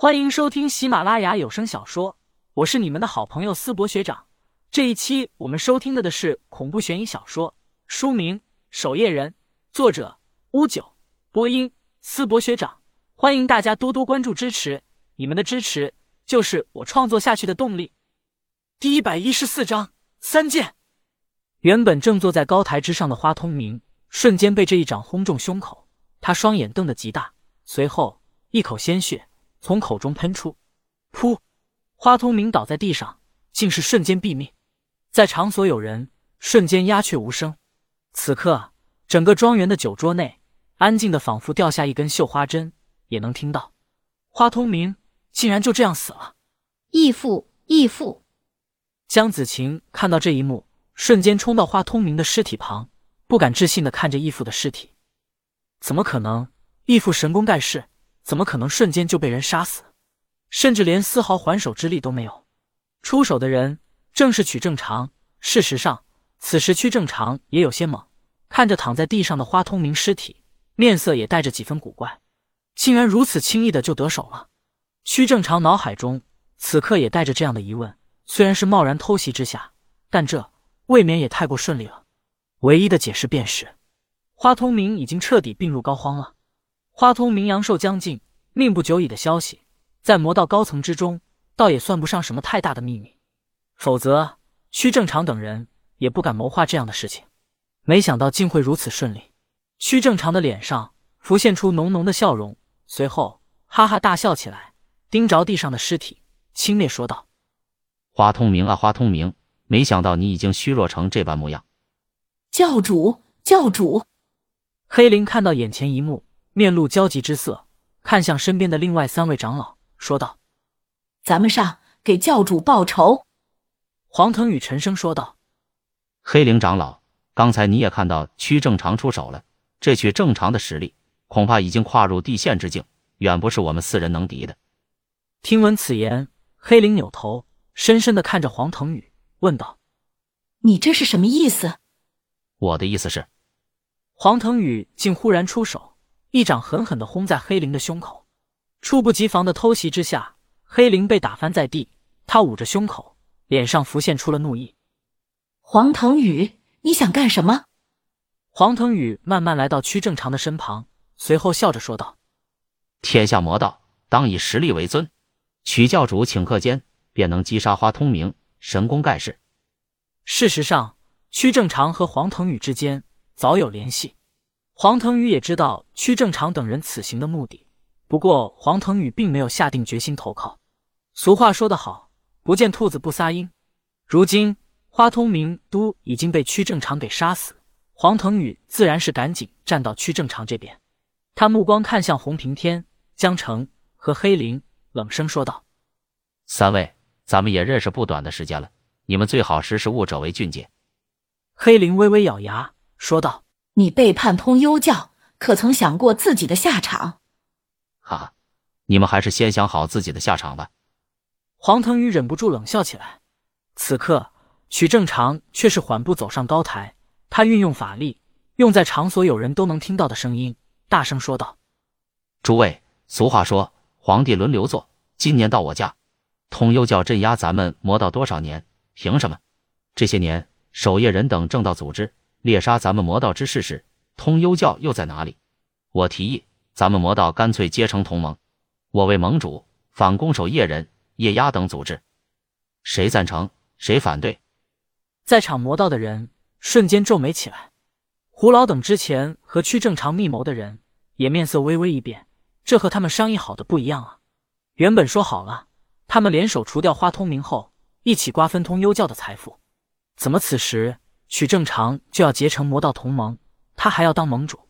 欢迎收听喜马拉雅有声小说，我是你们的好朋友思博学长。这一期我们收听的的是恐怖悬疑小说，书名《守夜人》，作者乌九，播音思博学长。欢迎大家多多关注支持，你们的支持就是我创作下去的动力。第一百一十四章三剑。原本正坐在高台之上的花通明，瞬间被这一掌轰中胸口，他双眼瞪得极大，随后一口鲜血。从口中喷出，噗！花通明倒在地上，竟是瞬间毙命。在场所有人瞬间鸦雀无声。此刻，整个庄园的酒桌内安静的仿佛掉下一根绣花针，也能听到。花通明竟然就这样死了！义父，义父！江子晴看到这一幕，瞬间冲到花通明的尸体旁，不敢置信的看着义父的尸体。怎么可能？义父神功盖世！怎么可能瞬间就被人杀死？甚至连丝毫还手之力都没有。出手的人正是曲正常。事实上，此时曲正常也有些懵，看着躺在地上的花通明尸体，面色也带着几分古怪。竟然如此轻易的就得手了？曲正常脑海中此刻也带着这样的疑问。虽然是贸然偷袭之下，但这未免也太过顺利了。唯一的解释便是，花通明已经彻底病入膏肓了。花通明阳寿将近，命不久矣的消息，在魔道高层之中，倒也算不上什么太大的秘密。否则，屈正常等人也不敢谋划这样的事情。没想到竟会如此顺利。屈正常的脸上浮现出浓浓的笑容，随后哈哈大笑起来，盯着地上的尸体，轻蔑说道：“花通明啊，花通明，没想到你已经虚弱成这般模样。”教主，教主！黑灵看到眼前一幕。面露焦急之色，看向身边的另外三位长老，说道：“咱们上给教主报仇。”黄腾宇沉声说道：“黑灵长老，刚才你也看到屈正常出手了，这曲正常的实力，恐怕已经跨入地线之境，远不是我们四人能敌的。”听闻此言，黑灵扭头，深深的看着黄腾宇，问道：“你这是什么意思？”我的意思是，黄腾宇竟忽然出手。一掌狠狠的轰在黑灵的胸口，猝不及防的偷袭之下，黑灵被打翻在地。他捂着胸口，脸上浮现出了怒意。黄腾宇，你想干什么？黄腾宇慢慢来到屈正常的身旁，随后笑着说道：“天下魔道，当以实力为尊。曲教主顷刻间便能击杀花通明，神功盖世。”事实上，屈正常和黄腾宇之间早有联系。黄腾宇也知道屈正常等人此行的目的，不过黄腾宇并没有下定决心投靠。俗话说得好，不见兔子不撒鹰。如今花通明都已经被屈正常给杀死，黄腾宇自然是赶紧站到屈正常这边。他目光看向洪平天、江城和黑灵，冷声说道：“三位，咱们也认识不短的时间了，你们最好识时务者为俊杰。”黑灵微微咬牙说道。你背叛通幽教，可曾想过自己的下场？哈哈，你们还是先想好自己的下场吧。黄腾宇忍不住冷笑起来。此刻，许正常却是缓步走上高台，他运用法力，用在场所有人都能听到的声音，大声说道：“诸位，俗话说，皇帝轮流坐，今年到我家。通幽教镇压咱们魔道多少年？凭什么？这些年，守夜人等正道组织。”猎杀咱们魔道之事时，通幽教又在哪里？我提议，咱们魔道干脆结成同盟，我为盟主，反攻守夜人、夜鸦等组织。谁赞成？谁反对？在场魔道的人瞬间皱眉起来。胡老等之前和屈正常密谋的人也面色微微一变，这和他们商议好的不一样啊！原本说好了，他们联手除掉花通明后，一起瓜分通幽教的财富，怎么此时？许正常就要结成魔道同盟，他还要当盟主。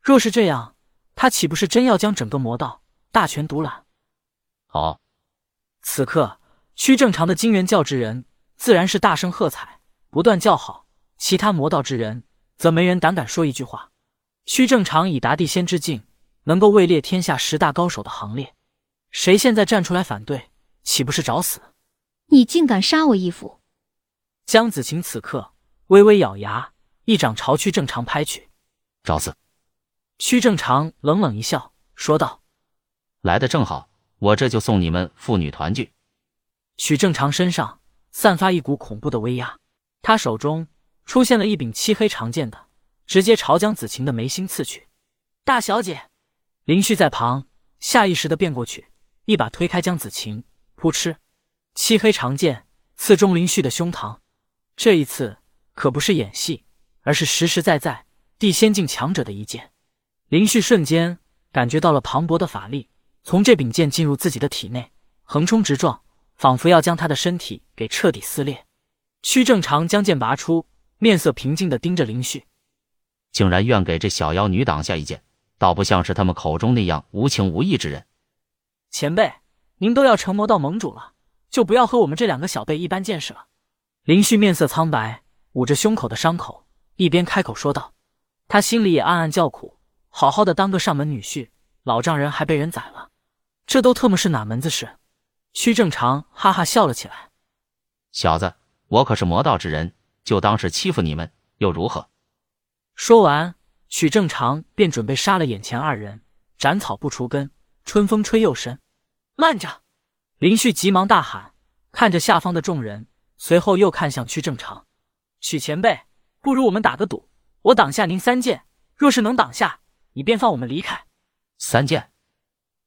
若是这样，他岂不是真要将整个魔道大权独揽？好，此刻屈正常的金元教之人自然是大声喝彩，不断叫好；其他魔道之人则没人胆敢说一句话。屈正常以达地仙之境，能够位列天下十大高手的行列，谁现在站出来反对，岂不是找死？你竟敢杀我义父！江子晴此刻。微微咬牙，一掌朝屈正常拍去，找死！屈正常冷冷一笑，说道：“来的正好，我这就送你们父女团聚。许正常身上散发一股恐怖的威压，他手中出现了一柄漆黑长剑的，直接朝江子晴的眉心刺去。大小姐，林旭在旁下意识的变过去，一把推开江子晴，扑哧，漆黑长剑刺中林旭的胸膛。这一次可不是演戏，而是实实在在地仙境强者的一剑。林旭瞬间感觉到了磅礴的法力从这柄剑进入自己的体内，横冲直撞。仿佛要将他的身体给彻底撕裂。屈正常将剑拔出，面色平静的盯着林旭，竟然愿给这小妖女挡下一剑，倒不像是他们口中那样无情无义之人。前辈，您都要成魔道盟主了，就不要和我们这两个小辈一般见识了。林旭面色苍白，捂着胸口的伤口，一边开口说道。他心里也暗暗叫苦：好好的当个上门女婿，老丈人还被人宰了，这都特么是哪门子事？屈正常哈哈笑了起来：“小子，我可是魔道之人，就当是欺负你们又如何？”说完，许正常便准备杀了眼前二人，斩草不除根，春风吹又生。慢着！林旭急忙大喊，看着下方的众人，随后又看向屈正常：“许前辈，不如我们打个赌，我挡下您三剑，若是能挡下，你便放我们离开。”三剑。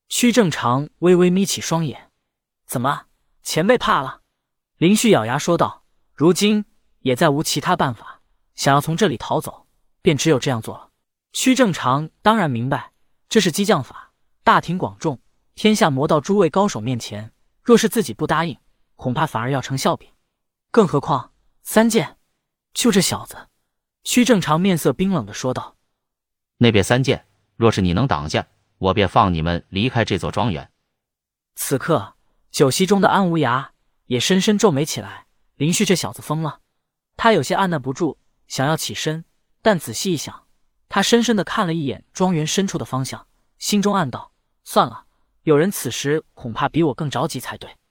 屈正常微微眯起双眼。怎么，前辈怕了？林旭咬牙说道：“如今也再无其他办法，想要从这里逃走，便只有这样做了。”屈正常当然明白，这是激将法。大庭广众，天下魔道诸位高手面前，若是自己不答应，恐怕反而要成笑柄。更何况三剑，就这小子。徐正常面色冰冷的说道：“那边三剑，若是你能挡下，我便放你们离开这座庄园。”此刻。酒席中的安无涯也深深皱眉起来。林旭这小子疯了，他有些按捺不住，想要起身，但仔细一想，他深深的看了一眼庄园深处的方向，心中暗道：算了，有人此时恐怕比我更着急才对。